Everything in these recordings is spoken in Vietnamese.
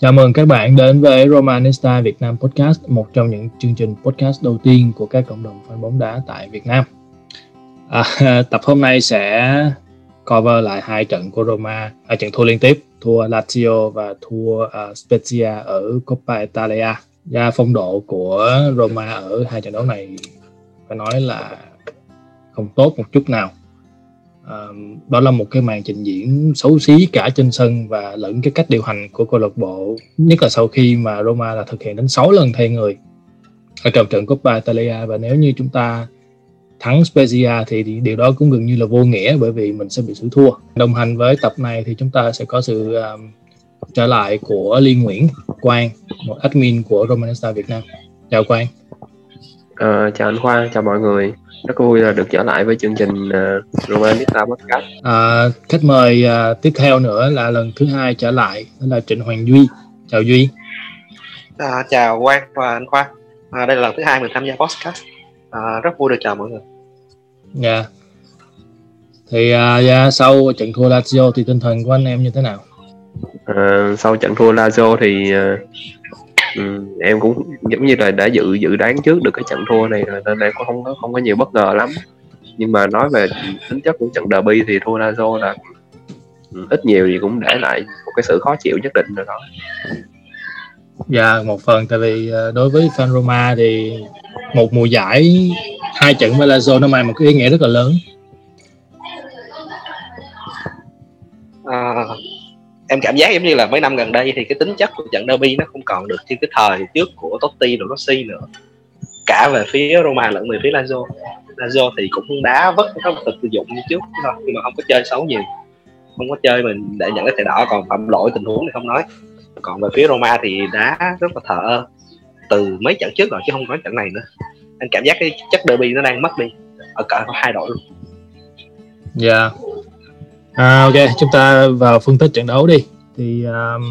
Chào mừng các bạn đến với Romanista Việt Nam Podcast, một trong những chương trình podcast đầu tiên của các cộng đồng fan bóng đá tại Việt Nam. À, tập hôm nay sẽ cover lại hai trận của Roma, hai trận thua liên tiếp, thua Lazio và thua uh, Spezia ở Coppa Italia. Và phong độ của Roma ở hai trận đấu này phải nói là không tốt một chút nào uh, đó là một cái màn trình diễn xấu xí cả trên sân và lẫn cái cách điều hành của câu lạc bộ nhất là sau khi mà Roma là thực hiện đến 6 lần thay người ở trong trận Coppa Italia. Và nếu như chúng ta thắng Spezia thì điều đó cũng gần như là vô nghĩa bởi vì mình sẽ bị xử thua. Đồng hành với tập này thì chúng ta sẽ có sự um, trở lại của Liên Nguyễn Quang một admin của Romanista Việt Nam. Chào Quang uh, chào anh Khoa chào mọi người rất vui là được trở lại với chương trình uh, Romanista Podcast. À, khách mời uh, tiếp theo nữa là lần thứ hai trở lại đó là Trịnh Hoàng Duy. Chào Duy. À, chào Quang và anh Khoa. À, đây là lần thứ hai mình tham gia podcast. À, rất vui được chào mọi người. Dạ. Yeah. Thì uh, yeah, dạ, sau trận thua Lazio thì tinh thần của anh em như thế nào? Uh, sau trận thua Lazio thì uh, ừ, em cũng giống như là đã dự dự đoán trước được cái trận thua này nên em cũng không có không có nhiều bất ngờ lắm nhưng mà nói về tính chất của trận derby thì thua Lazio là ít nhiều thì cũng để lại một cái sự khó chịu nhất định rồi đó Dạ một phần tại vì ờ, đối với fan Roma thì một mùa giải hai trận với Lazio nó mang một cái ý nghĩa rất là lớn. À, em cảm giác giống như là mấy năm gần đây thì cái tính chất của trận derby nó không còn được như cái thời trước của Totti và Rossi nữa. Cả về phía Roma lẫn về phía Lazio. Lazio thì cũng đá vất không thực dụng như trước thôi, nhưng mà không có chơi xấu nhiều. Không có chơi mình để nhận cái thẻ đỏ, còn phạm lỗi tình huống thì không nói. Còn về phía Roma thì đá rất là thờ ơ. Từ mấy trận trước rồi chứ không nói trận này nữa. Anh cảm giác cái chất derby nó đang mất đi. Ở cả hai đội luôn. Dạ. yeah. À, ok, chúng ta vào phân tích trận đấu đi. Thì um,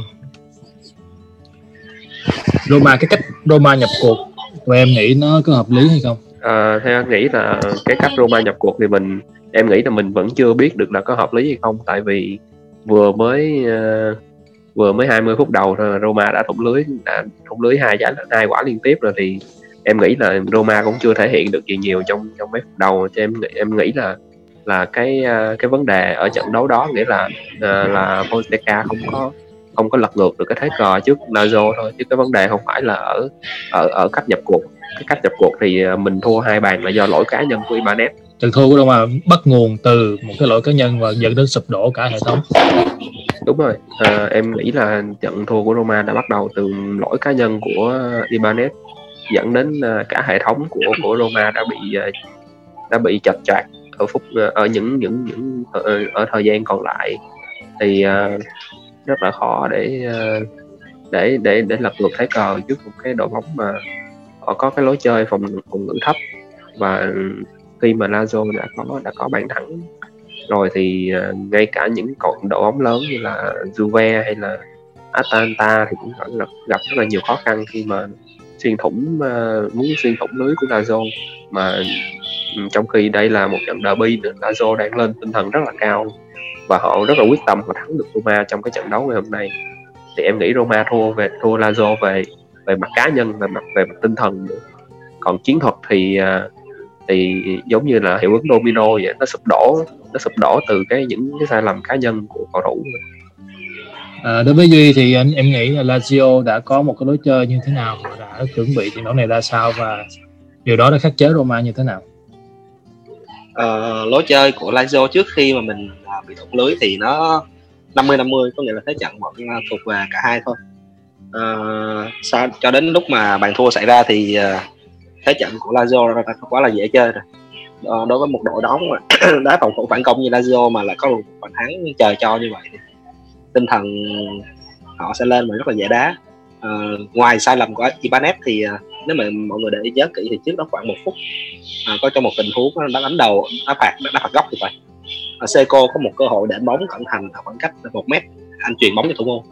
Roma cái cách Roma nhập cuộc và em nghĩ nó có hợp lý hay không? À, theo anh nghĩ là cái cách Roma nhập cuộc thì mình em nghĩ là mình vẫn chưa biết được là có hợp lý hay không tại vì vừa mới uh, vừa mới 20 phút đầu thôi Roma đã thủng lưới đã thủng lưới hai trái hai quả liên tiếp rồi thì em nghĩ là Roma cũng chưa thể hiện được gì nhiều trong trong mấy phút đầu cho em em nghĩ là là cái à, cái vấn đề ở trận đấu đó nghĩa là à, là Fonseca không có không có lật ngược được cái thế cờ trước Lazio thôi chứ cái vấn đề không phải là ở ở ở cách nhập cuộc. Cái cách nhập cuộc thì à, mình thua hai bàn là do lỗi cá nhân của Ibanez. Trận thua của đâu mà bắt nguồn từ một cái lỗi cá nhân và dẫn đến sụp đổ cả hệ thống. Đúng rồi. À, em nghĩ là trận thua của Roma đã bắt đầu từ lỗi cá nhân của Ibanez dẫn đến cả hệ thống của của Roma đã bị đã bị chật chạc ở phút ở những những những ở, ở thời gian còn lại thì uh, rất là khó để uh, để để để lật ngược thế cờ trước một cái đội bóng mà họ có cái lối chơi phòng phòng ngự thấp. Và khi mà Lazio đã có đã có bàn thắng rồi thì uh, ngay cả những cộng đội bóng lớn như là Juve hay là Atalanta thì cũng gặp, gặp rất là nhiều khó khăn khi mà xuyên thủng uh, muốn xuyên thủng lưới của Lazio. Mà trong khi đây là một trận derby nên Lazio đang lên tinh thần rất là cao. Và họ rất là quyết tâm và thắng được Roma trong cái trận đấu ngày hôm nay. Thì em nghĩ Roma thua về thua Lazio về về mặt cá nhân về mặt về mặt tinh thần nữa. Còn chiến thuật thì à, thì giống như là hiệu ứng domino vậy nó sụp đổ nó sụp đổ từ cái những cái sai lầm cá nhân của cầu thủ. À, đối với duy thì anh em nghĩ là Lazio đã có một cái lối chơi như thế nào đã chuẩn bị trận đấu này ra sao và điều đó đã khắc chế Roma như thế nào? Uh, lối chơi của Lazio trước khi mà mình uh, bị thủng lưới thì nó 50 50 có nghĩa là thế trận vẫn uh, thuộc về cả hai thôi. Uh, sao cho đến lúc mà bàn thua xảy ra thì uh, thế trận của Lazio quá là dễ chơi rồi. Uh, đối với một đội đóng đá phòng thủ phản công như Lazio mà lại có một bàn thắng chờ cho như vậy thì tinh thần họ sẽ lên mà rất là dễ đá. Uh, ngoài sai lầm của Ibanez thì uh, nếu mà mọi người để ý nhớ kỹ thì trước đó khoảng một phút à, có trong một tình huống nó đánh đầu đá phạt đá phạt góc thì phải. À, Seco có một cơ hội để bóng cận thành ở khoảng cách một mét anh truyền bóng cho thủ môn.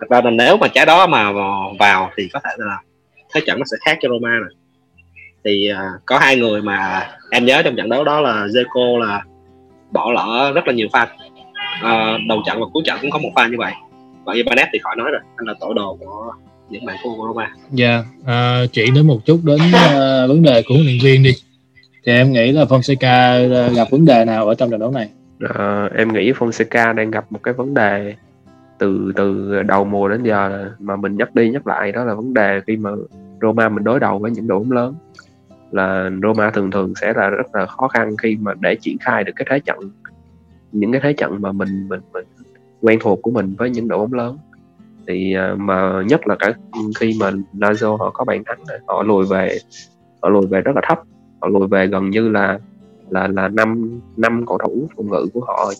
Thật ra là nếu mà trái đó mà vào thì có thể là thế trận nó sẽ khác cho Roma rồi. Thì à, có hai người mà em nhớ trong trận đấu đó là Zeko là bỏ lỡ rất là nhiều pha à, đầu trận và cuối trận cũng có một pha như vậy. Và Ibanez thì khỏi nói rồi anh là tổ đồ của những bạn của Roma dạ yeah. uh, chuyển đến một chút đến uh, vấn đề của huấn luyện viên đi. Thì em nghĩ là Fonseca gặp vấn đề nào ở trong trận đấu này? Uh, em nghĩ Fonseca đang gặp một cái vấn đề từ từ đầu mùa đến giờ mà mình nhắc đi nhắc lại đó là vấn đề khi mà Roma mình đối đầu với những đội bóng lớn. Là Roma thường thường sẽ là rất là khó khăn khi mà để triển khai được cái thế trận những cái thế trận mà mình mình mình quen thuộc của mình với những đội bóng lớn thì ờ, mà nhất là cả khi mà Lazio họ có bàn thắng họ lùi về, họ lùi về rất là thấp. Họ lùi về gần như là là là năm năm cầu thủ phòng ngự của họ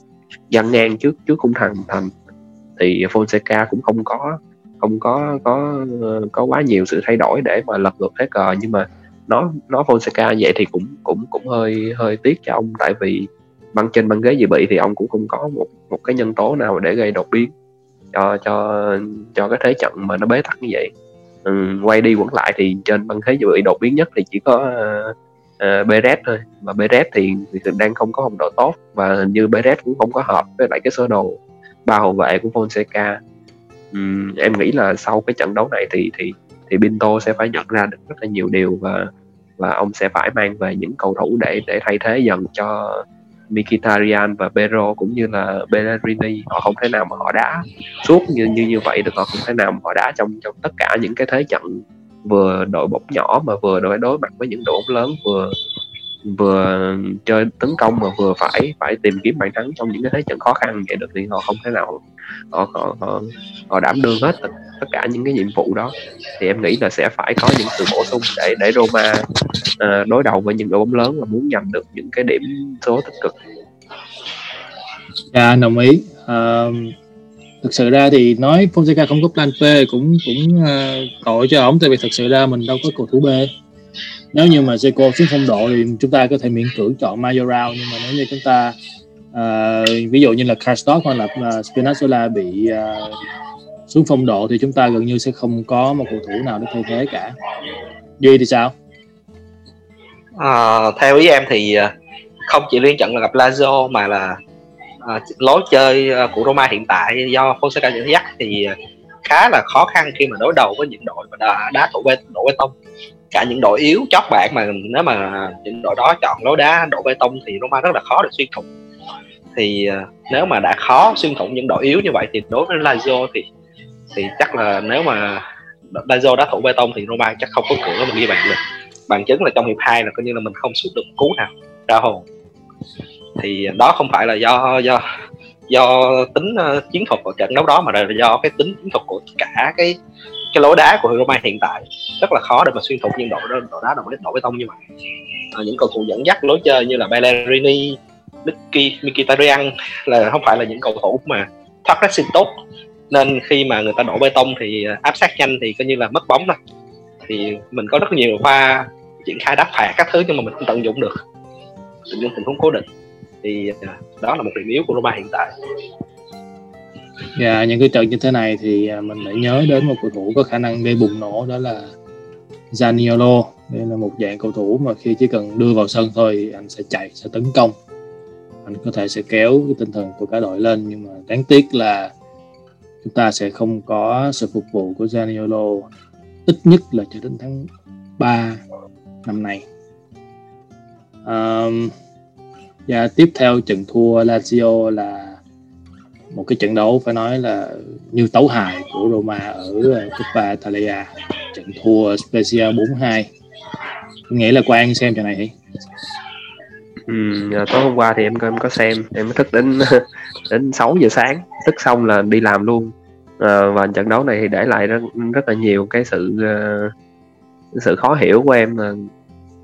dăng ngang trước trước khung thành thành thì Fonseca cũng không có không có có ờ, có quá nhiều sự thay đổi để mà lật ngược thế cờ. Nhưng mà nó nó Fonseca vậy thì cũng cũng cũng hơi hơi tiếc cho ông. Tại vì băng trên băng ghế dự bị thì ông cũng không có một một cái nhân tố nào để gây đột biến cho cho cho cái thế trận mà nó bế tắc như vậy. Ừ, quay đi quẩn lại thì trên băng ghế dự bị đột biến nhất thì chỉ có ờ, ờ, uh, uh, Beret thôi. Mà Beret thì, thì đang không có phong độ tốt và hình như Beret cũng không có hợp với lại cái sơ đồ ba hậu vệ của Fonseca. Um, em nghĩ là sau cái trận đấu này thì thì thì Pinto sẽ phải nhận ra được rất là nhiều điều và và ông sẽ phải mang về những cầu thủ để để thay thế dần cho Mkhitaryan và Bero cũng như là Bellerini họ không thể nào mà họ đá suốt như như như vậy được. Họ không thể nào mà họ đá trong trong tất cả những cái thế trận vừa đội bóng nhỏ mà vừa đối đối mặt với những đội bóng lớn, vừa vừa chơi tấn công mà vừa phải phải tìm kiếm bàn thắng trong những cái thế trận khó khăn vậy được thì họ không thể nào họ họ họ, họ đảm đương hết tất cả những cái nhiệm vụ đó thì em nghĩ là sẽ phải có những sự bổ sung để để Roma uh, đối đầu với những đội bóng lớn và muốn giành được những cái điểm số tích cực. Dạ đồng ý. Uh, thực sự ra thì nói Fonseca không có plan B cũng cũng uh, tội cho ổng tại vì thực sự ra mình đâu có cầu thủ B nếu như mà Seiko xuống phong độ thì chúng ta có thể miễn cưỡng chọn Majoral nhưng mà nếu như chúng ta uh, ví dụ như là Karsdorp hoặc là uh, Spinazzola bị uh, xuống phong độ thì chúng ta gần như sẽ không có một cầu thủ nào để thay thế cả. Duy thì sao? À, theo ý em thì không chỉ liên trận là gặp Lazio mà là à, lối chơi của Roma hiện tại do Fonseca dẫn dắt thì khá là khó khăn khi mà đối đầu với những đội mà đá, đá thủ bê đổ bê tông. Cả những đội yếu chót bạn mà nếu mà những đội đó chọn lối đá đổ bê tông thì Roma rất là khó để xuyên thủng. Thì ờ, nếu mà đã khó xuyên thủng những đội yếu như vậy thì đối với Lazio thì thì chắc là nếu mà Lazio đá thủ bê tông thì Roma chắc không có cửa mình ghi bàn được. Bằng chứng là trong hiệp 2 là coi như là mình không sút được cú nào. Ra hồn thì đó không phải là do do do tính uh, chiến thuật của trận đấu đó mà là do cái tính chiến thuật của cả cái cái lối đá của Roma hiện tại. Rất là khó để mà xuyên thủng những đội đó đội đá đồng bê, đội bê tông như vậy. À, những cầu thủ dẫn dắt lối chơi như là Bellerini, Miki, Mkhitaryan là không phải là những cầu thủ mà thoát pressing tốt. Nên khi mà người ta đổ bê tông thì ờ, áp sát nhanh thì coi như là mất bóng thôi. Thì mình có rất nhiều pha triển khai đáp phạt các thứ nhưng mà mình không tận dụng được. Tận dụng tình huống cố định thì à, đó là một điểm yếu của Roma hiện tại Dạ, yeah, những cái trận như thế này thì à, mình lại nhớ đến một cầu thủ có khả năng gây bùng nổ đó là Zaniolo. Đây là một dạng cầu thủ mà khi chỉ cần đưa vào sân thôi anh sẽ chạy, sẽ tấn công. Anh có thể sẽ kéo cái tinh thần của cả đội lên nhưng mà đáng tiếc là chúng ta sẽ không có sự phục vụ của Zaniolo ít nhất là cho đến tháng 3 năm nay. Um, và tiếp theo trận thua Lazio là một cái trận đấu phải nói là như tấu hài của Roma ở ờ, Coppa Italia. Trận thua Spezia 4-2 nghĩa là Quang xem trận này hả? Ừ, tối hôm qua thì em có em có xem em thức đến đến 6 giờ sáng thức xong là đi làm luôn. À, và trận đấu này thì để lại rất rất là nhiều cái sự uh, sự khó hiểu của em là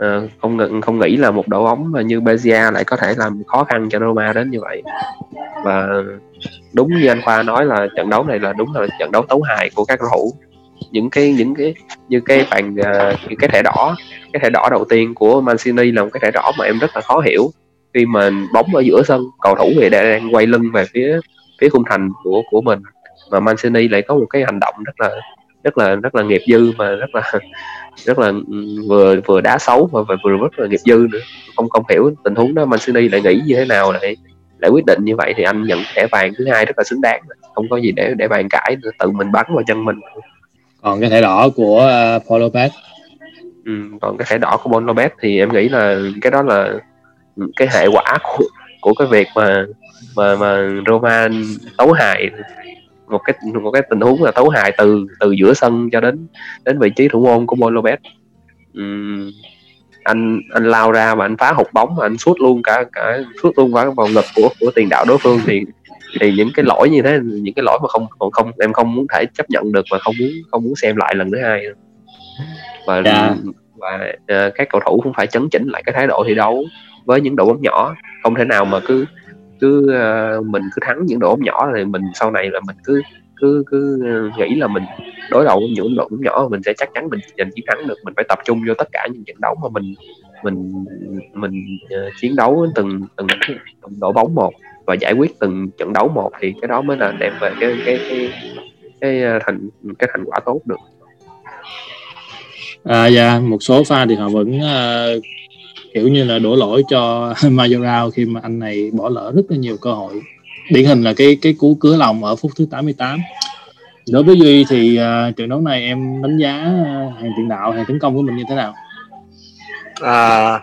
uh, không không nghĩ là một đội bóng như Bezia lại có thể làm khó khăn cho Roma đến như vậy. Và đúng như anh Khoa nói là trận đấu này là đúng là trận đấu tấu hài của các cầu thủ. Những cái những cái như cái bàn uh, cái thẻ đỏ cái thẻ đỏ đầu tiên của Mancini là một cái thẻ đỏ mà em rất là khó hiểu. Khi mà bóng ở giữa sân cầu thủ thì đang quay lưng về phía phía khung thành của của mình. Mà Mancini lại có một cái hành động rất là rất là rất là nghiệp dư mà rất là rất là vừa vừa đá xấu mà vừa rất là nghiệp dư nữa. Không không hiểu tình huống đó Mancini lại nghĩ như thế nào lại lại quyết định như vậy thì anh nhận thẻ vàng thứ hai rất là xứng đáng. Không có gì để để bàn cãi tự mình bắn vào chân mình. Còn cái thẻ đỏ của uh, Paul Lopez? Ừ, còn cái thẻ đỏ của Paul Lopez thì em nghĩ là cái đó là cái hệ quả của của cái việc mà mà mà Roma tấu hại một cái một cái tình huống là tấu hại từ từ giữa sân cho đến đến vị trí thủ môn của Paul Lopez uhm, anh anh lao ra và anh phá hụt bóng và anh sút luôn cả cả sút luôn vào vào ngực của của tiền đạo đối phương thì thì những cái lỗi như thế những cái lỗi mà không còn không em không muốn thể chấp nhận được và không muốn không muốn xem lại lần thứ hai và yeah. Dạ. và uh, các cầu thủ cũng phải chấn chỉnh lại cái thái độ thi đấu với những đội bóng nhỏ không thể nào mà cứ cứ uh, mình cứ thắng những đội bóng nhỏ thì mình sau này là mình cứ cứ cứ ờ, nghĩ là mình đối đầu với những đội bóng nhỏ mình sẽ chắc chắn mình giành chiến thắng được. Mình phải tập trung vô tất cả những trận đấu mà mình mình mình uh, chiến đấu từng từng từng đội bóng một và giải quyết từng trận đấu một thì cái đó mới là đem về cái cái cái cái, thành cái thành quả tốt được. À dạ một số pha thì họ vẫn uh, kiểu như là đổ lỗi cho Majoral khi mà anh này bỏ lỡ rất là nhiều cơ hội. Điển hình là cái cái cú cứa lòng ở phút thứ 88 đối với Duy thì uh, trận đấu này em đánh giá uh, hàng tiền đạo hàng tấn công của mình như thế nào? À,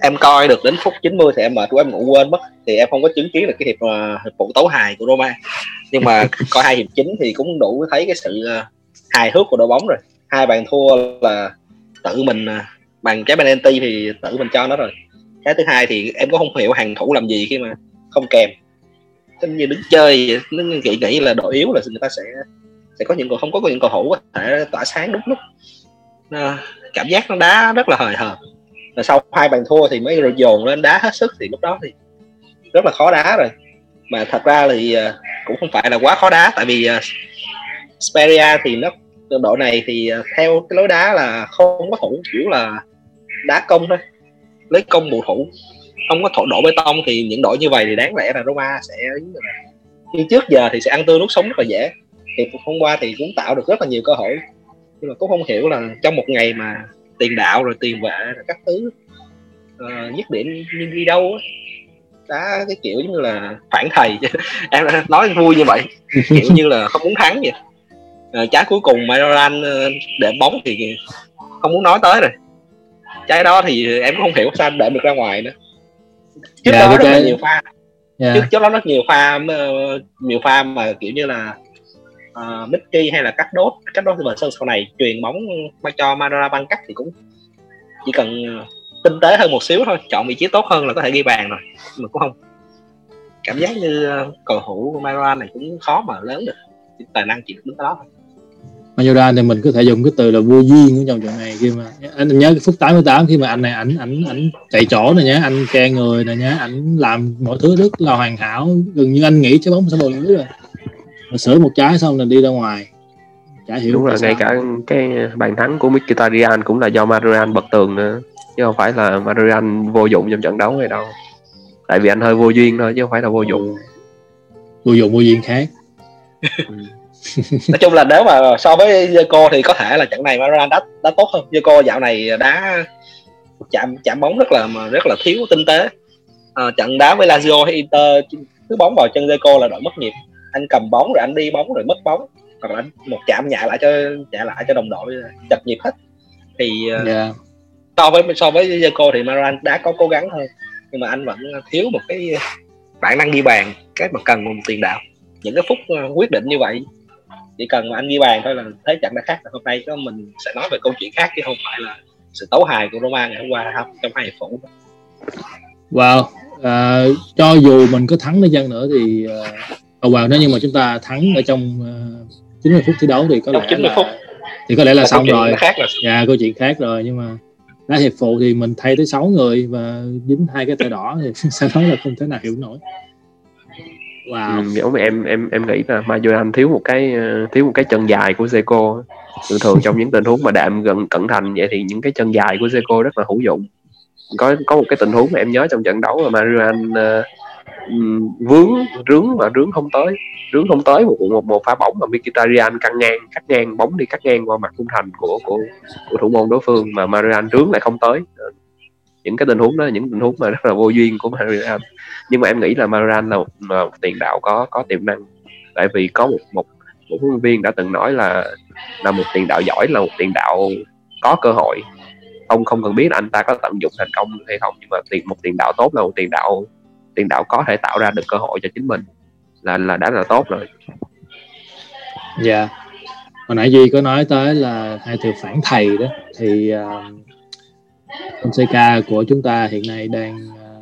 em coi được đến phút 90 thì em mệt quá em ngủ quên mất. Thì em không có chứng kiến được cái hiệp uh, hiệp phụ tấu hài của Roma. Nhưng mà coi hai hiệp chính thì cũng đủ thấy cái sự uh, hài hước của đội bóng rồi. Hai bàn thua là tự mình uh, bằng trái penalty thì tự mình cho nó rồi. Cái thứ hai thì em cũng không hiểu hàng thủ làm gì khi mà không kèm. Giống như đứng chơi vậy nó nghĩ nghĩ là đội yếu là người ta sẽ sẽ có những cầu không có những cầu thủ có thể tỏa sáng đúng lúc. À, cảm giác nó đá rất là hời hợt. Và sau hai bàn thua thì mới rồi dồn lên đá hết sức thì lúc đó thì rất là khó đá rồi. Mà thật ra thì ờ, cũng không phải là quá khó đá tại vì uh, Speria thì nó đội này thì theo cái lối đá là không có thủ kiểu là đá công thôi. Lấy công bộ thủ. Không có thổ đổ bê tông thì những đội như vậy thì đáng lẽ là Roma sẽ như trước giờ thì sẽ ăn tươi nuốt sống rất là dễ. Thì hôm qua thì cũng tạo được rất là nhiều cơ hội. Nhưng mà cũng không hiểu là trong một ngày mà tiền đạo rồi tiền vệ rồi các thứ uh, nhất điểm như đi đâu á. Đá cái kiểu giống như là phản thầy. Em nói vui như vậy. Kiểu như là không muốn thắng vậy. Ờ, uh, trái cuối cùng Maroran ờ, để bóng thì không muốn nói tới rồi trái đó thì em cũng không hiểu sao anh để được ra ngoài nữa. Trước yeah, dạ, đó rất là nhiều pha. Yeah. Dạ. trước trước đó rất nhiều pha uh, nhiều pha mà kiểu như là uh, Mickey hay là cắt đốt cắt đốt thì sân sau này truyền bóng cho Maradona băng cắt thì cũng chỉ cần tinh tế hơn một xíu thôi chọn vị trí tốt hơn là có thể ghi bàn rồi. Mà cũng không. Cảm giác như cầu thủ Maradona này cũng khó mà lớn được. Tài năng chỉ đứng đó thôi Majoran thì mình có thể dùng cái từ là vô duyên của trong trận này khi mà anh nhớ phút 88 khi mà anh này ảnh ảnh ảnh chạy chỗ này nhá anh ke người này nhá ảnh làm mọi thứ rất là hoàn hảo gần như anh nghĩ trái bóng sẽ vào lưới rồi. Mà sửa một trái xong là đi ra ngoài chả hiểu đúng là ngay cả cái bàn thắng của Mkhitaryan cũng là do Majoran bật tường nữa chứ không phải là Majoran vô dụng trong trận đấu này đâu. Tại vì anh hơi vô duyên thôi chứ không phải là vô dụng. Vô dụng vô duyên khác. Ừ nói chung là nếu mà so với Zico thì có thể là trận này Maran đã đã tốt hơn. Zico dạo này đá chạm chạm bóng rất là rất là thiếu tinh tế. À, trận đá với Lazio hay Inter cứ bóng vào chân Zico là đội mất nhịp. Anh cầm bóng rồi anh đi bóng rồi mất bóng. Hoặc là anh một chạm nhẹ lại cho nhẹ lại cho đồng đội chật nhịp hết. Thì yeah. Dạ. so với so với Zico thì Maran đã có cố gắng hơn. Nhưng mà anh vẫn thiếu một cái bản năng ghi bàn cái mà cần một tiền đạo. Những cái phút quyết định như vậy chỉ cần mà anh ghi bàn thôi là thế trận đã khác hôm nay có mình sẽ nói về câu chuyện khác chứ không phải là sự tấu hài của Roma ngày hôm qua không trong hai hiệp phụ. Wow. À, cho dù mình có thắng đi chăng nữa thì uh, vào nếu như mà chúng ta thắng ở trong uh, 90 phút thi đấu thì có trong lẽ 90 là phút. thì có lẽ là, là xong rồi. khác rồi. Dạ, câu chuyện khác rồi. Nhưng mà đá hiệp phụ thì mình thay tới 6 người và dính hai cái tờ đỏ thì sao nói là không thể nào hiểu nổi wow. Ừ, giống em em em nghĩ là Majoran thiếu một cái ờ, thiếu một cái chân dài của Seco thường thường trong những tình huống mà đạm gần cẩn thành vậy thì những cái chân dài của Seco rất là hữu dụng. Có có một cái tình huống mà em nhớ trong trận đấu mà Majoran uh, vướng rướng mà rướng không tới. Rướng không tới một một một pha bóng mà Mkhitaryan căng ngang cắt ngang bóng đi cắt ngang qua mặt khung thành của của của thủ môn đối phương mà Marian rướng lại không tới những cái tình huống đó là những tình huống mà rất là vô duyên của Maran nhưng mà em nghĩ là Maran là một, là một tiền đạo có có tiềm năng. Tại vì có một một một huấn luyện viên đã từng nói là là một tiền đạo giỏi là một tiền đạo có cơ hội. Ông không cần biết là anh ta có tận dụng thành công hay không nhưng mà tiền một tiền đạo tốt là một tiền đạo tiền đạo có thể tạo ra được cơ hội cho chính mình. Là là đã là tốt rồi. Dạ. Yeah. hồi nãy duy có nói tới là hai từ phản thầy đó. Thì uh, Fonseca của chúng ta hiện nay đang ờ,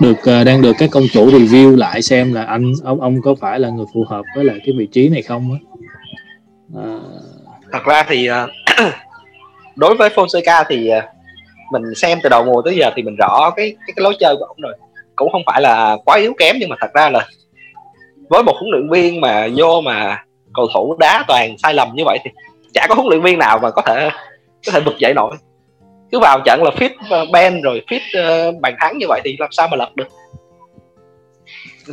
được ờ, đang được các công chủ review lại xem là anh ông ông có phải là người phù hợp với lại cái vị trí này không á. À... thật ra thì đối với Fonseca thì mình xem từ đầu mùa tới giờ thì mình rõ cái cái, cái lối chơi của ông rồi. Cũng không phải là quá yếu kém nhưng mà thật ra là với một huấn luyện viên mà vô mà cầu thủ đá toàn sai lầm như vậy thì chả có huấn luyện viên nào mà có thể có thể vực dậy nổi cứ vào trận là fit uh, ben rồi fit uh, bàn thắng như vậy thì làm sao mà lật được?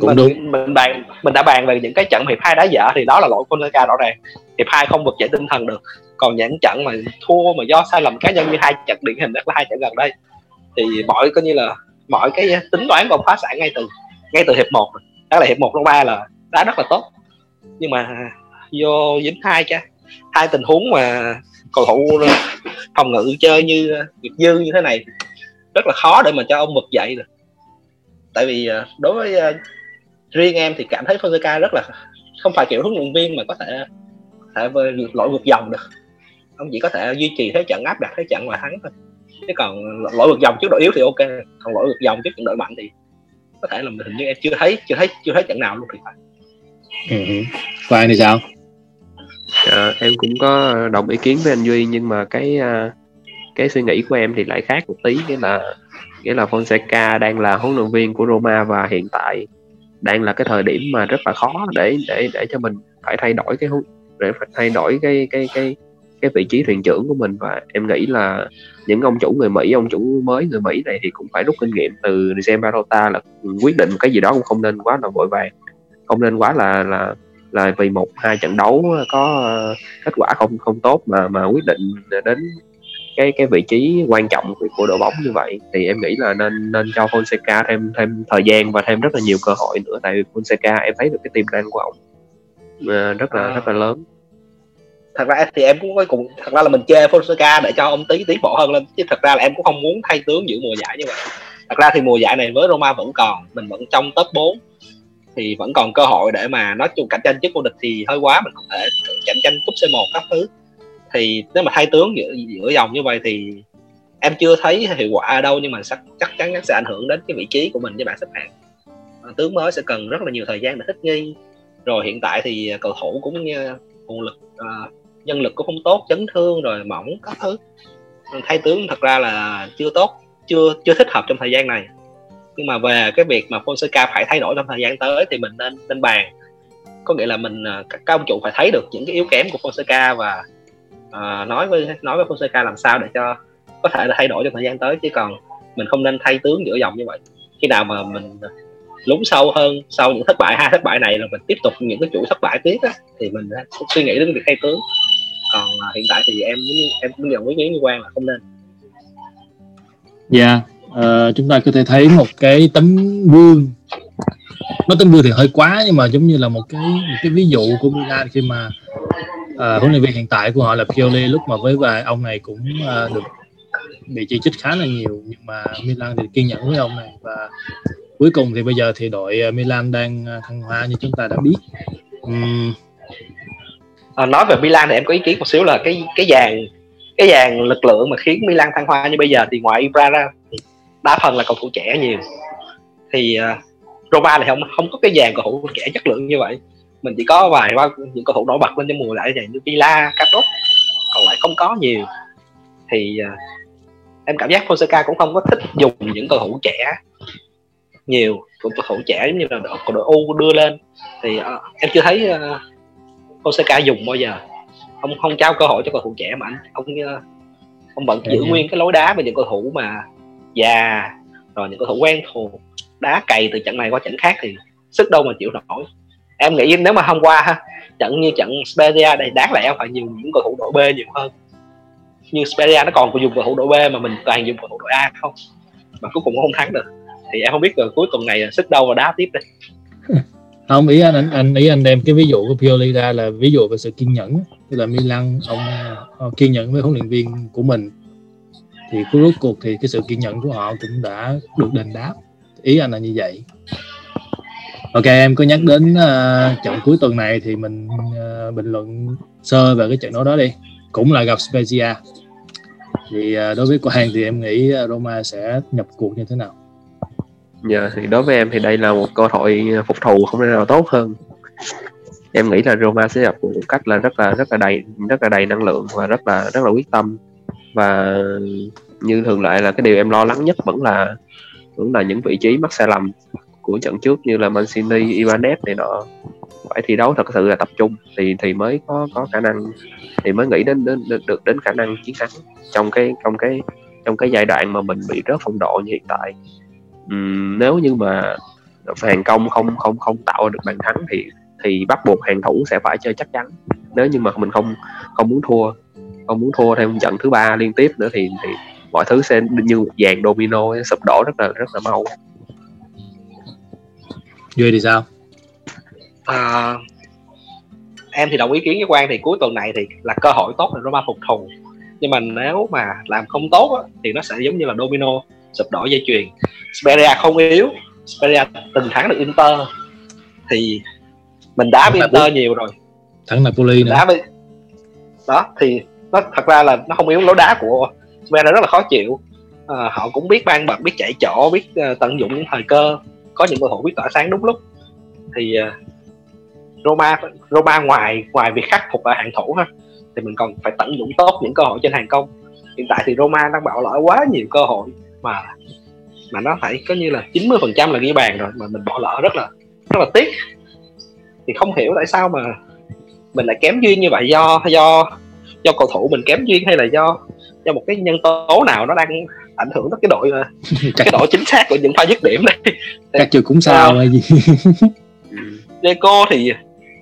Cũng mình, đúng. mình bàn mình đã bàn về những cái trận hiệp hai đá dở thì đó là lỗi Fonseca rõ ràng. Hiệp hai không vực dậy tinh thần được. Còn những trận mà thua mà do sai lầm cá nhân như hai trận điển hình nhất là hai trận gần đây. Thì mọi coi như là mọi cái tính toán của ông phá sản ngay từ ngay từ hiệp 1 đó là hiệp 1 trong ba là đá rất là tốt. Nhưng mà vô dính hai cái hai tình huống mà cầu thủ phòng ngự chơi như ờ, Việt Dư như thế này rất là khó để mà cho ông vực dậy được. Tại vì ờ, đối với uh, riêng em thì cảm thấy Fonseca rất là không phải kiểu huấn luyện viên mà có thể thể lỗi vượt dòng được. Ông chỉ có thể duy trì thế trận áp đặt thế trận và thắng thôi. Chứ còn lỗi vượt dòng trước đội yếu thì ok còn lỗi vượt dòng trước những đội mạnh thì có thể là mình hình như em chưa thấy chưa thấy chưa thấy trận nào luôn thì phải. Ừ. ừ. và anh thì sao? À, em cũng có đồng ý kiến với anh duy nhưng mà cái à, cái suy nghĩ của em thì lại khác một tí nghĩa là nghĩa là Fonseca đang là huấn luyện viên của Roma và hiện tại đang là cái thời điểm mà rất là khó để để để cho mình phải thay đổi cái để phải thay đổi cái cái cái cái vị trí thuyền trưởng của mình. Và em nghĩ là những ông chủ người Mỹ ông chủ mới người Mỹ này thì cũng phải rút kinh nghiệm từ Jem là quyết định cái gì đó cũng không nên quá là vội vàng không nên quá là là là vì một hai trận đấu ờ, có ờ, kết quả không không tốt mà mà quyết định đến cái cái vị trí quan trọng của, đội bóng như vậy thì em nghĩ là nên nên cho Fonseca thêm thêm thời gian và thêm rất là nhiều cơ hội nữa tại vì Fonseca em thấy được cái tiềm năng của ông ờ, rất là rất là lớn. Thật ra thì em cũng cùng thật ra là mình chê Fonseca để cho ông tí tiến bộ hơn lên chứ thật ra là em cũng không muốn thay tướng giữa mùa giải như vậy. Thật ra thì mùa giải này với Roma vẫn còn mình vẫn trong top 4 thì vẫn còn cơ hội để mà nói chung cạnh tranh chức vô địch thì hơi quá mình không thể cạnh tranh cúp C1 các thứ. Thì nếu mà thay tướng giữa giữa dòng như vậy thì em chưa thấy hiệu quả ở đâu nhưng mà chắc, chắc chắn sẽ ảnh hưởng đến cái vị trí của mình với bảng xếp hạng. À, tướng mới sẽ cần rất là nhiều thời gian để thích nghi. Rồi hiện tại thì cầu thủ cũng như nguồn lực uh, nhân lực cũng không tốt chấn thương rồi mỏng các thứ. Thay tướng thật ra là chưa tốt chưa chưa thích hợp trong thời gian này nhưng mà về cái việc mà Fonseca phải thay đổi trong thời gian tới thì mình nên nên bàn. Có nghĩa là mình à, các ông chủ phải thấy được những cái yếu kém của Fonseca và uh, nói với nói với Fonseca làm sao để cho có thể là thay đổi trong thời gian tới chứ còn mình không nên thay tướng giữa dòng như vậy. Khi nào mà mình lún sâu hơn sau những thất bại hai thất bại này là mình tiếp tục những cái chuỗi thất bại tiếp á, thì mình suy nghĩ đến việc thay tướng. Còn uh, hiện tại thì em em cũng nhận ý kiến như quan là không nên. Dạ. yeah uh, chúng ta có thể thấy một cái tấm gương. Nói tấm gương thì hơi quá nhưng mà giống như là một cái một cái ví dụ của Milan khi mà uh, huấn luyện viên hiện tại của họ là Pioli lúc mà với vài ông này cũng uh, được bị chỉ trích khá là nhiều. Nhưng mà Milan thì kiên nhẫn với ông này và cuối cùng thì bây giờ thì đội Milan đang thăng hoa như chúng ta đã biết. Um, à, nói về Milan thì em có ý kiến một xíu là cái cái dàn cái dàn lực lượng mà khiến Milan thăng hoa như bây giờ thì ngoài Ibra ra đa phần là cầu thủ trẻ nhiều. Thì uh, Roma thì không không có cái dàn cầu thủ trẻ chất lượng như vậy. Mình chỉ có vài ba những cầu thủ nổi bật lên trong mùa lại này như Villa, Carlos còn lại không có nhiều. Thì uh, em cảm giác Fonseca cũng không có thích dùng những cầu thủ trẻ nhiều cầu thủ trẻ giống như là đội, đội U đưa lên. Thì uh, em chưa thấy uh, Osaka dùng bao giờ. Ông không trao cơ hội cho cầu thủ trẻ mà anh ông ờ, ông vẫn giữ nguyên cái lối đá với những cầu thủ mà già rồi những cầu thủ quen thuộc đá cày từ trận này qua trận khác thì sức đâu mà chịu nổi. Em nghĩ nếu mà hôm qua ha trận như trận Spezia đây đáng lẽ phải nhiều những cầu thủ đội B nhiều hơn. Như Spezia nó còn dùng cầu thủ đội B mà mình toàn dùng cầu thủ đội A không? Mà cuối cùng cũng không thắng được. Thì em không biết rồi cuối tuần này sức đâu mà đá tiếp đây. Không ý anh, anh ý anh đem cái ví dụ của Pioli ra là ví dụ về sự kiên nhẫn. Tức là Milan ông ông kiên nhẫn với huấn luyện viên của mình thì cuối cuộc thì cái sự kiên nhẫn của họ cũng đã được đền đáp. Ý anh là như vậy. Ok em có nhắc đến uh, trận cuối tuần này thì mình uh, bình luận sơ về cái trận đấu đó đi. Cũng là gặp Spezia. Thì uh, đối với Quang thì em nghĩ Roma sẽ nhập cuộc như thế nào? Dạ yeah, thì đối với em thì đây là một cơ hội phục thù không thể nào tốt hơn. Em nghĩ là Roma sẽ gặp một cách là rất là rất là đầy rất là đầy năng lượng và rất là rất là quyết tâm và như thường lệ là cái điều em lo lắng nhất vẫn là vẫn là những vị trí mắc sai lầm của trận trước như là Mancini, Ibanez này nọ. Phải thi đấu thật sự là tập trung thì thì mới có có khả năng thì mới nghĩ đến đến được đến khả năng chiến thắng trong cái trong cái trong cái giai đoạn mà mình bị rớt phong độ như hiện tại. Uhm, nếu như mà hàng công không không không tạo được bàn thắng thì thì bắt buộc hàng thủ sẽ phải chơi chắc chắn. Nếu như mà mình không không muốn thua không muốn thua thêm trận thứ ba liên tiếp nữa thì thì mọi thứ sẽ như dàn domino sụp đổ rất là rất là mau. Duy thì sao? À, em thì đồng ý kiến với quan thì cuối tuần này thì là cơ hội tốt để Roma phục thù nhưng mà nếu mà làm không tốt á, thì nó sẽ giống như là domino sụp đổ dây chuyền. Speria không yếu Speria từng thắng được Inter thì mình đá với Inter nhiều rồi. Thắng Napoli nữa. Đá với đó thì nó thật ra là nó không yếu lối đá của Speria rất là khó chịu. À, họ cũng biết ban bật biết chạy chỗ biết uh, tận dụng những thời cơ có những cơ hội biết tỏa sáng đúng lúc. Thì uh, Roma Roma ngoài ngoài việc khắc phục ở hàng thủ ha thì mình còn phải tận dụng tốt những cơ hội trên hàng công. Hiện tại thì Roma đang bỏ lỡ quá nhiều cơ hội mà mà nó phải có như là 90 phần trăm là ghi bàn rồi mà mình bỏ lỡ rất là rất là tiếc. Thì không hiểu tại sao mà mình lại kém duyên như vậy do do do cầu thủ mình kém duyên hay là do do một cái nhân tố nào nó đang ảnh hưởng tới cái đội cái độ chính xác của những pha dứt điểm này. Các chưa cũng sao mà gì. Deco thì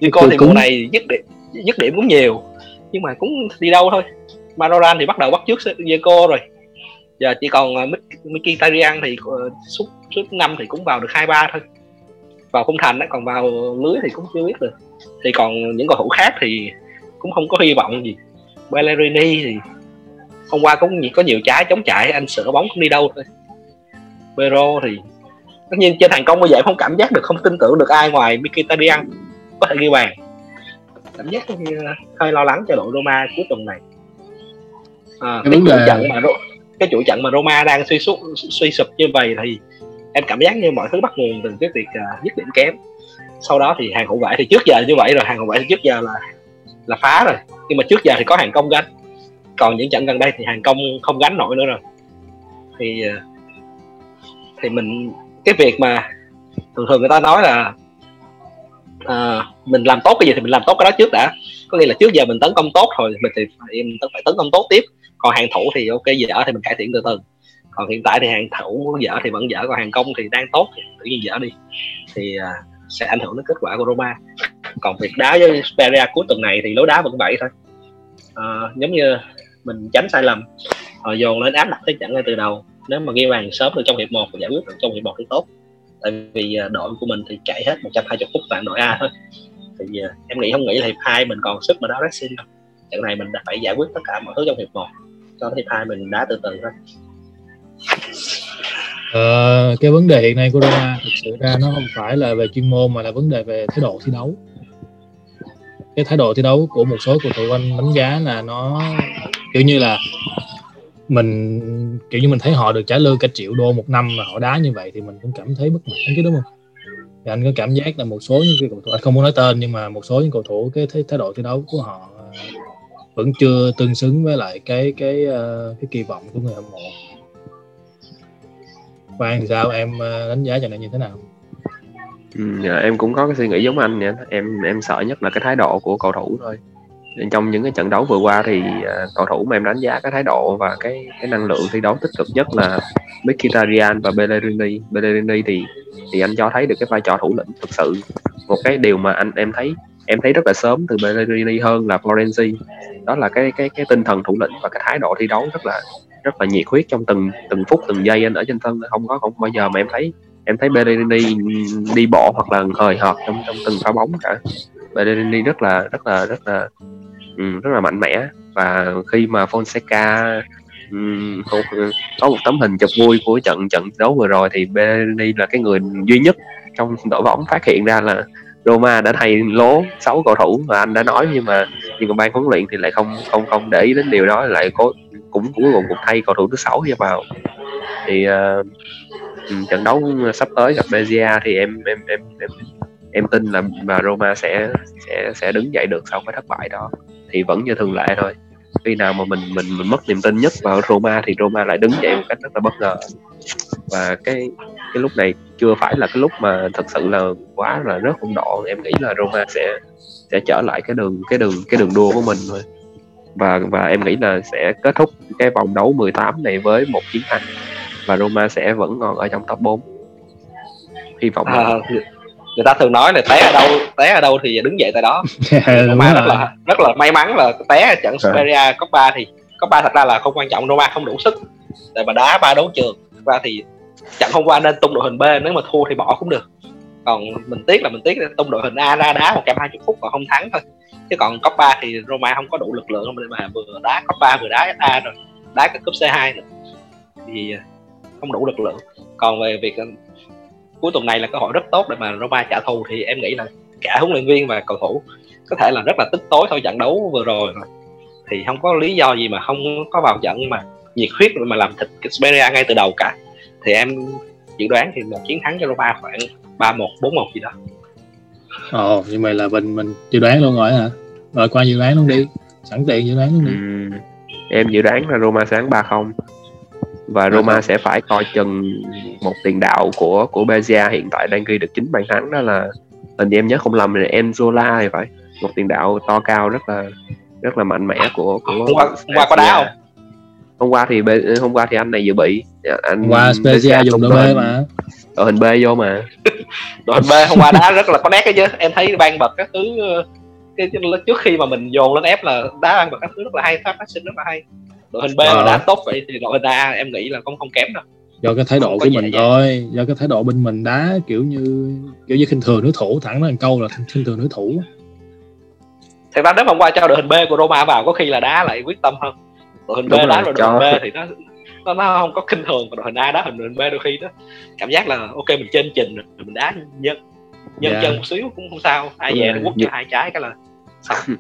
Deco thì cũng... mùa này dứt điểm dứt điểm cũng nhiều nhưng mà cũng đi đâu thôi. Maroran thì bắt đầu bắt trước Deco rồi. Giờ chỉ còn uh, Mkhitaryan thì uh, suốt suốt năm thì cũng vào được hai ba thôi. Vào khung thành đó còn vào lưới thì cũng chưa biết được. Thì còn những cầu thủ khác thì cũng không có hy vọng gì Bellerini thì hôm qua cũng có nhiều trái chống chạy anh sửa bóng không đi đâu thôi. Pero thì tất nhiên trên thành công bây giờ không cảm giác được không tin tưởng được ai ngoài Mkhitaryan. Có thể ghi bàn. Cảm giác như hơi lo lắng cho đội Roma cuối tuần này. À, cái, cái trận mà cái chuỗi trận mà Roma đang suy sụp suy sụp như vậy thì em cảm giác như mọi thứ bắt nguồn từ cái việc uh, dứt điểm kém. Sau đó thì hàng hậu vệ thì trước giờ như vậy rồi hàng hậu vệ thì trước giờ là là phá rồi. Nhưng mà trước giờ thì có hàng công gánh. Còn những trận gần đây thì hàng công không gánh nổi nữa rồi. Thì ờ, thì mình cái việc mà thường thường người ta nói là à, mình làm tốt cái gì thì mình làm tốt cái đó trước đã. Có nghĩa là trước giờ mình tấn công tốt rồi mình thì phải, mình phải tấn công tốt tiếp. Còn hàng thủ thì ok dở thì mình cải thiện từ từ. Còn hiện tại thì hàng thủ dở thì vẫn dở còn hàng công thì đang tốt thì tự nhiên dở đi. Thì à, sẽ ảnh hưởng đến kết quả của Roma còn việc đá với Speria cuối tuần này thì lối đá vẫn vậy thôi. À, giống như mình tránh sai lầm họ dồn lên áp đặt thế trận ngay từ đầu. Nếu mà ghi bàn sớm được trong hiệp 1 giải quyết được trong hiệp 1 thì tốt. Tại vì à, đội của mình thì chạy hết 120 phút tại đội A thôi. Thì à, em nghĩ không nghĩ là hiệp hai mình còn sức mà đá Racing đâu. Trận này mình đã phải giải quyết tất cả mọi thứ trong hiệp 1 cho hiệp hai mình đá từ từ thôi. Ờ, cái vấn đề hiện nay của Roma thực sự ra nó không phải là về chuyên môn mà là vấn đề về thái độ thi đấu cái thái độ thi đấu của một số cầu thủ anh đánh giá là nó kiểu như là mình kiểu như mình thấy họ được trả lương cả triệu đô một năm mà họ đá như vậy thì mình cũng cảm thấy bất mãn chứ đúng không? Thì anh có cảm giác là một số những cái cầu thủ anh không muốn nói tên nhưng mà một số những cầu thủ cái thái, thái độ thi đấu của họ vẫn chưa tương xứng với lại cái cái ờ, cái kỳ vọng của người hâm mộ. Quang thì sao? Em ờ, đánh giá trận này như thế nào? Ừ, dạ, em cũng có cái suy nghĩ giống anh vậy em em sợ nhất là cái thái độ của cầu thủ thôi. Trong những cái trận đấu vừa qua thì à, cầu thủ mà em đánh giá cái thái độ và cái cái năng lượng thi đấu tích cực nhất là Mkhitaryan và Bellerini Bellerini thì thì anh cho thấy được cái vai trò thủ lĩnh thực sự. Một cái điều mà anh em thấy em thấy rất là sớm từ Bellerini hơn là Florenzi. Đó là cái cái cái tinh thần thủ lĩnh và cái thái độ thi đấu rất là rất là nhiệt huyết trong từng từng phút từng giây anh ở trên sân. Không có không bao giờ mà em thấy em thấy Bellerini đi bộ hoặc là hời hợt trong trong từng pha bóng cả. Bellerini rất là rất là rất là um, rất là mạnh mẽ. Và khi mà Fonseca um, có một tấm hình chụp vui của trận trận đấu vừa rồi thì Bellerini là cái người duy nhất trong đội bóng phát hiện ra là Roma đã thay lố 6 cầu thủ mà anh đã nói. Nhưng mà nhưng mà ban huấn luyện thì lại không không không để ý đến điều đó. Lại có cũng cuối cùng cũng thay cầu thủ thứ sáu vào. Thì uh, trận đấu sắp tới gặp Bezia thì em em em em em tin là mà Roma sẽ sẽ sẽ đứng dậy được sau cái thất bại đó. Thì vẫn như thường lệ thôi. Khi nào mà mình mình mình mất niềm tin nhất vào Roma thì Roma lại đứng dậy một cách rất là bất ngờ. Và cái cái lúc này chưa phải là cái lúc mà thật sự là quá là rất hỗn độn em nghĩ là Roma sẽ sẽ trở lại cái đường cái đường cái đường đua của mình thôi. Và và em nghĩ là sẽ kết thúc cái vòng đấu 18 này với một chiến thắng và Roma sẽ vẫn còn ở trong top 4 hy vọng à, người ta thường nói là té ở đâu té ở đâu thì đứng dậy tại đó. Roma rất là rất là may mắn là té ở trận Superia Coppa thì Coppa thật ra là không quan trọng Roma không đủ sức. Để mà đá ba đấu trường ra thì trận hôm qua nên tung đội hình B nếu mà thua thì bỏ cũng được. Còn mình tiếc là mình tiếc là tung đội hình A ra đá 120 phút còn không thắng thôi. Chứ còn cấp 3 thì Roma không có đủ lực lượng để mà vừa đá cấp 3 vừa đá A rồi đá cái cúp C2 nữa. Thì không đủ lực lượng. Còn về việc cuối tuần này là cơ hội rất tốt để mà Roma trả thù thì em nghĩ là cả huấn luyện viên và cầu thủ có thể là rất là tức tối thôi trận đấu vừa rồi thì không có lý do gì mà không có vào trận mà nhiệt huyết mà làm thịt Xperia ngay từ đầu cả. Thì em dự đoán thì một chiến thắng cho Roma khoảng ba một bốn một gì đó. Ồ như vậy là mình mình dự đoán luôn rồi hả? Rồi qua dự đoán luôn đi. Sẵn tiện dự đoán luôn đi. Ừ, em dự đoán là Roma ba không và Roma sẽ phải coi chừng một tiền đạo của của Bezia hiện tại đang ghi được chín bàn thắng đó là hình như em nhớ không lầm là Enzola thì phải. Một tiền đạo to cao rất là rất là mạnh mẽ của của hôm qua, hôm qua có đá không? Hôm qua thì hôm qua thì anh này dự bị. Anh hôm qua Spezia dùng đội B mà. Đội hình B vô mà. Đội hình B hôm qua đá rất là có nét cái chứ. Em thấy ban bật các thứ cái trước khi mà mình dồn lên ép là đá ban bật các thứ rất là hay phát sinh rất là hay đội hình B mà đá tốt vậy thì đội hình A em nghĩ là không không kém đâu. Do cái thái độ của mình thôi do cái thái độ bên mình đá kiểu như kiểu như khinh thường đối thủ thẳng nói câu là khinh thường đối thủ. Thật ra nếu hôm qua cho đội hình B của Roma vào có khi là đá lại quyết tâm hơn. Đội hình B đá rồi, đội hình B thì nó nó, nó không có khinh thường còn đội hình A đá hình đội hình B đôi khi đó cảm giác là ok mình trên trình rồi mình đá nhân nhân yeah. Dạ. chân một xíu cũng không sao ai về nó quất cho hai trái cái là xong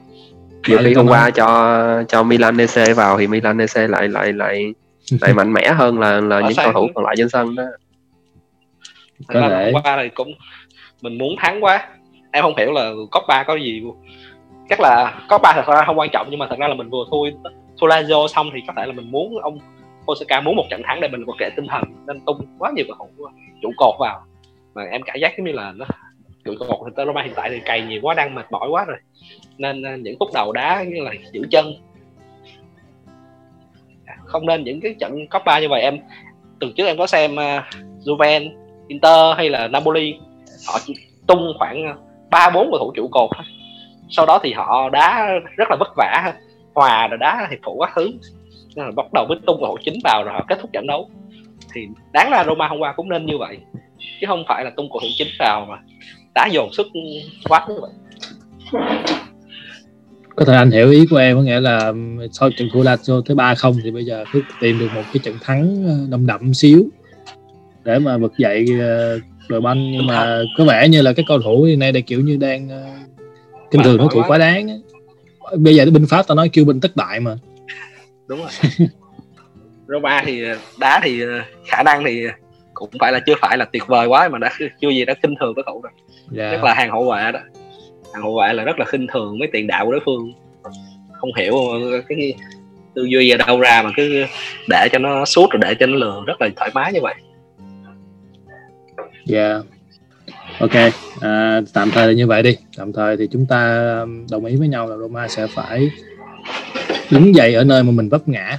nhiều khi hôm qua cho cho Milanese vào thì Milanese lại lại lại lại mạnh mẽ hơn là là những cầu thủ còn lại trên sân đó. Có thể. hôm qua thì cũng mình muốn thắng quá. Em không hiểu là cop ba có gì. Chắc là có ba thật ra không quan trọng nhưng mà thật ra là mình vừa thua thua Lazio xong thì có thể là mình muốn ông Osaka muốn một trận thắng để mình vực dậy tinh thần nên tung quá nhiều cầu thủ trụ cột vào. Mà em cảm giác giống như là nó trụ cột thì Roma hiện tại thì cày nhiều quá đang mệt mỏi quá rồi. Nên những phút đầu đá như là giữ chân. À, không nên những cái trận cấp 3 như vậy. Em từ trước em có xem à, uh, Juven, Inter hay là Napoli họ chỉ tung khoảng à, ba bốn cầu thủ trụ cột sau đó thì họ đá rất là vất vả. Hòa rồi đá hiệp phụ các thứ nên là bắt đầu mới tung cầu thủ chính vào rồi họ kết thúc trận đấu. Thì đáng ra Roma hôm qua cũng nên như vậy chứ không phải là tung cầu thủ chính vào mà đá dồn sức quá như vậy. Có thể anh hiểu ý của em có nghĩa là sau trận thua Lazio tới ba không thì bây giờ cứ tìm được một cái trận thắng ờ, đậm đậm xíu để mà vực dậy ờ, đội banh. Nhưng mà có vẻ như là cái cầu thủ hiện nay đây kiểu như đang ờ, kinh thường đối thủ quá đáng bây giờ cái binh pháp tao nói kêu binh tất đại mà. Đúng rồi. Roma thì đá thì khả năng thì cũng phải là chưa phải là tuyệt vời quá mà đã chưa gì đã kinh thường đối thủ rồi. Yeah. rất là hàng hậu vệ đó. Hàng hậu vệ là rất là khinh thường mấy tiền đạo của đối phương. Không hiểu cái tư duy ở đâu ra mà cứ để cho nó suốt rồi để cho nó lừa rất là thoải mái như vậy. Yeah ok à, tạm thời là như vậy đi. Tạm thời thì chúng ta đồng ý với nhau là Roma sẽ phải đứng dậy ở nơi mà mình vấp ngã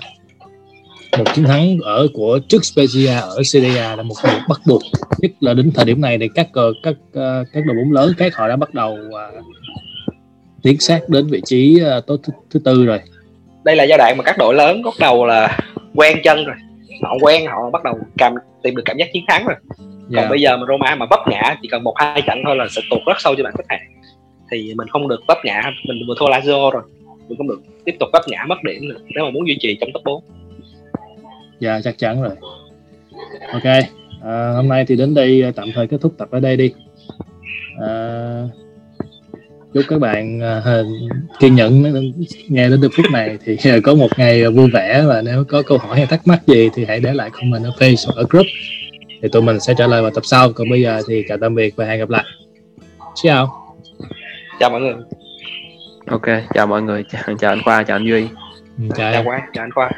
một chiến thắng ở của trước Spezia ở Serie A là một điều bắt buộc nhất là đến thời điểm này thì các các ờ, các đội bóng lớn các họ đã bắt đầu uh, tiến sát đến vị trí uh, tốt thứ, thứ tư rồi. Đây là giai đoạn mà các đội lớn bắt đầu là quen chân rồi. Họ quen họ bắt đầu cảm tìm được cảm giác chiến thắng rồi. Còn bây giờ mà Roma mà vấp ngã chỉ cần một hai trận thôi là sẽ tụt rất sâu cho bạn khách hàng thì mình không được vấp ngã mình vừa thua Lazio rồi mình không được tiếp tục vấp ngã mất điểm nữa. Nếu mà muốn duy trì trong top 4 dạ chắc chắn rồi. Ok à, hôm nay thì đến đây tạm thời kết thúc tập ở đây đi. À, chúc các bạn uh, kiên nhẫn nghe đến được phút này thì có một ngày vui vẻ và nếu có câu hỏi hay thắc mắc gì thì hãy để lại comment ở face hoặc ở group thì tụi mình sẽ trả lời vào tập sau. Còn bây giờ thì chào tạm biệt và hẹn gặp lại. Chào. Chào mọi người. Ok chào mọi người. Chào, chào anh khoa chào anh duy. Chào, chào quá chào anh khoa